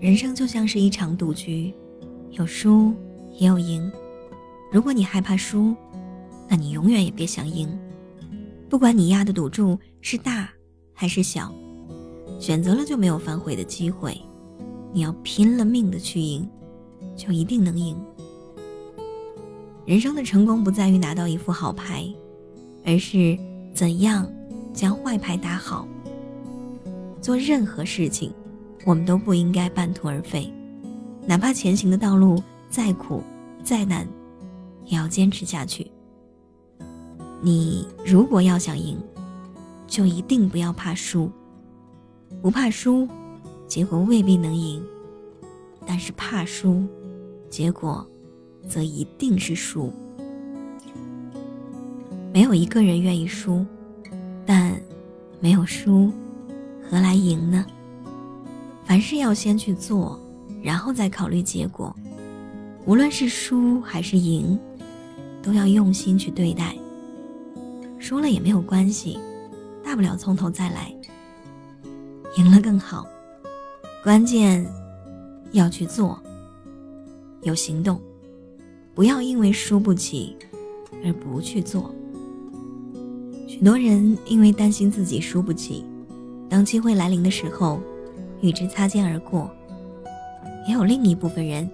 人生就像是一场赌局，有输也有赢。如果你害怕输，那你永远也别想赢。不管你压的赌注是大还是小，选择了就没有反悔的机会。你要拼了命的去赢，就一定能赢。人生的成功不在于拿到一副好牌，而是怎样将坏牌打好。做任何事情。我们都不应该半途而废，哪怕前行的道路再苦再难，也要坚持下去。你如果要想赢，就一定不要怕输。不怕输，结果未必能赢；但是怕输，结果则一定是输。没有一个人愿意输，但没有输，何来赢呢？凡事要先去做，然后再考虑结果。无论是输还是赢，都要用心去对待。输了也没有关系，大不了从头再来。赢了更好，关键要去做，有行动，不要因为输不起而不去做。许多人因为担心自己输不起，当机会来临的时候。与之擦肩而过，也有另一部分人，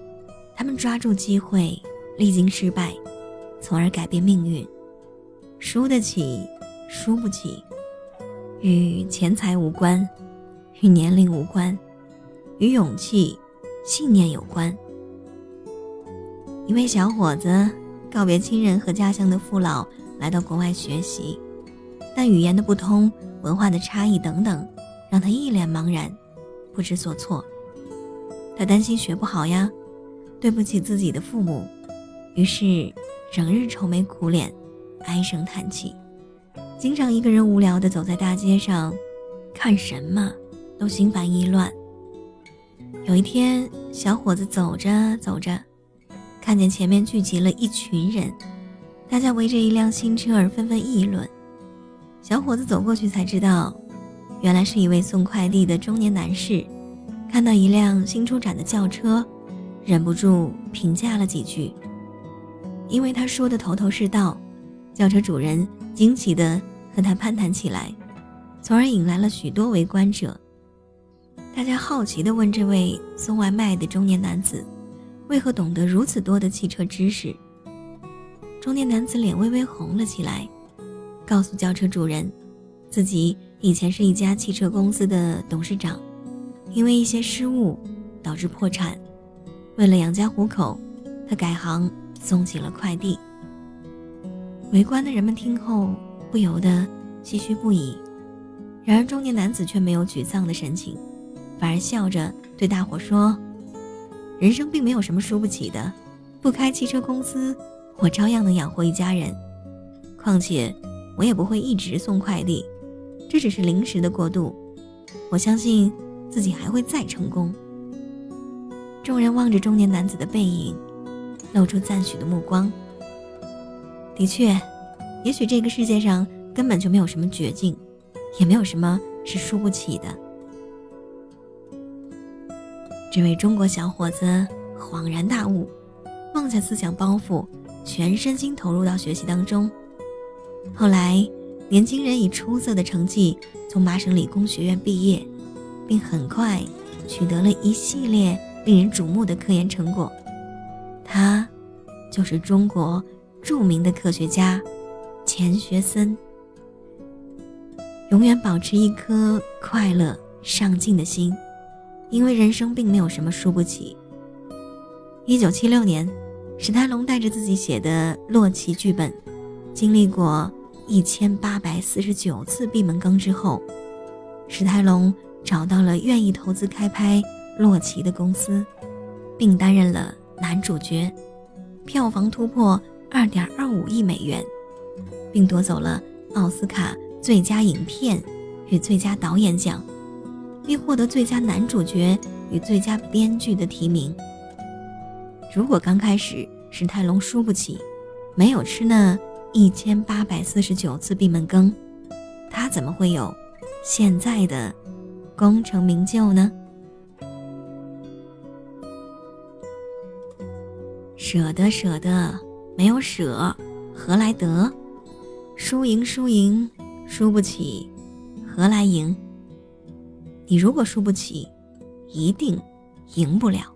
他们抓住机会，历经失败，从而改变命运。输得起，输不起，与钱财无关，与年龄无关，与勇气、信念有关。一位小伙子告别亲人和家乡的父老，来到国外学习，但语言的不通、文化的差异等等，让他一脸茫然。不知所措，他担心学不好呀，对不起自己的父母，于是整日愁眉苦脸，唉声叹气，经常一个人无聊地走在大街上，看什么都心烦意乱。有一天，小伙子走着走着，看见前面聚集了一群人，大家围着一辆新车儿纷纷议论。小伙子走过去才知道。原来是一位送快递的中年男士，看到一辆新出展的轿车，忍不住评价了几句。因为他说的头头是道，轿车主人惊奇地和他攀谈起来，从而引来了许多围观者。大家好奇地问这位送外卖的中年男子，为何懂得如此多的汽车知识。中年男子脸微微红了起来，告诉轿车主人，自己。以前是一家汽车公司的董事长，因为一些失误导致破产。为了养家糊口，他改行送起了快递。围观的人们听后不由得唏嘘不已。然而中年男子却没有沮丧的神情，反而笑着对大伙说：“人生并没有什么输不起的，不开汽车公司，我照样能养活一家人。况且我也不会一直送快递。”这只是临时的过渡，我相信自己还会再成功。众人望着中年男子的背影，露出赞许的目光。的确，也许这个世界上根本就没有什么绝境，也没有什么是输不起的。这位中国小伙子恍然大悟，放下思想包袱，全身心投入到学习当中。后来。年轻人以出色的成绩从麻省理工学院毕业，并很快取得了一系列令人瞩目的科研成果。他就是中国著名的科学家钱学森。永远保持一颗快乐上进的心，因为人生并没有什么输不起。一九七六年，史泰龙带着自己写的《洛奇》剧本，经历过。一千八百四十九次闭门羹之后，史泰龙找到了愿意投资开拍《洛奇》的公司，并担任了男主角，票房突破二点二五亿美元，并夺走了奥斯卡最佳影片与最佳导演奖，并获得最佳男主角与最佳编剧的提名。如果刚开始史泰龙输不起，没有吃那。一千八百四十九次闭门羹，他怎么会有现在的功成名就呢？舍得舍得没有舍何来得？输赢输赢输不起何来赢？你如果输不起一定赢不了。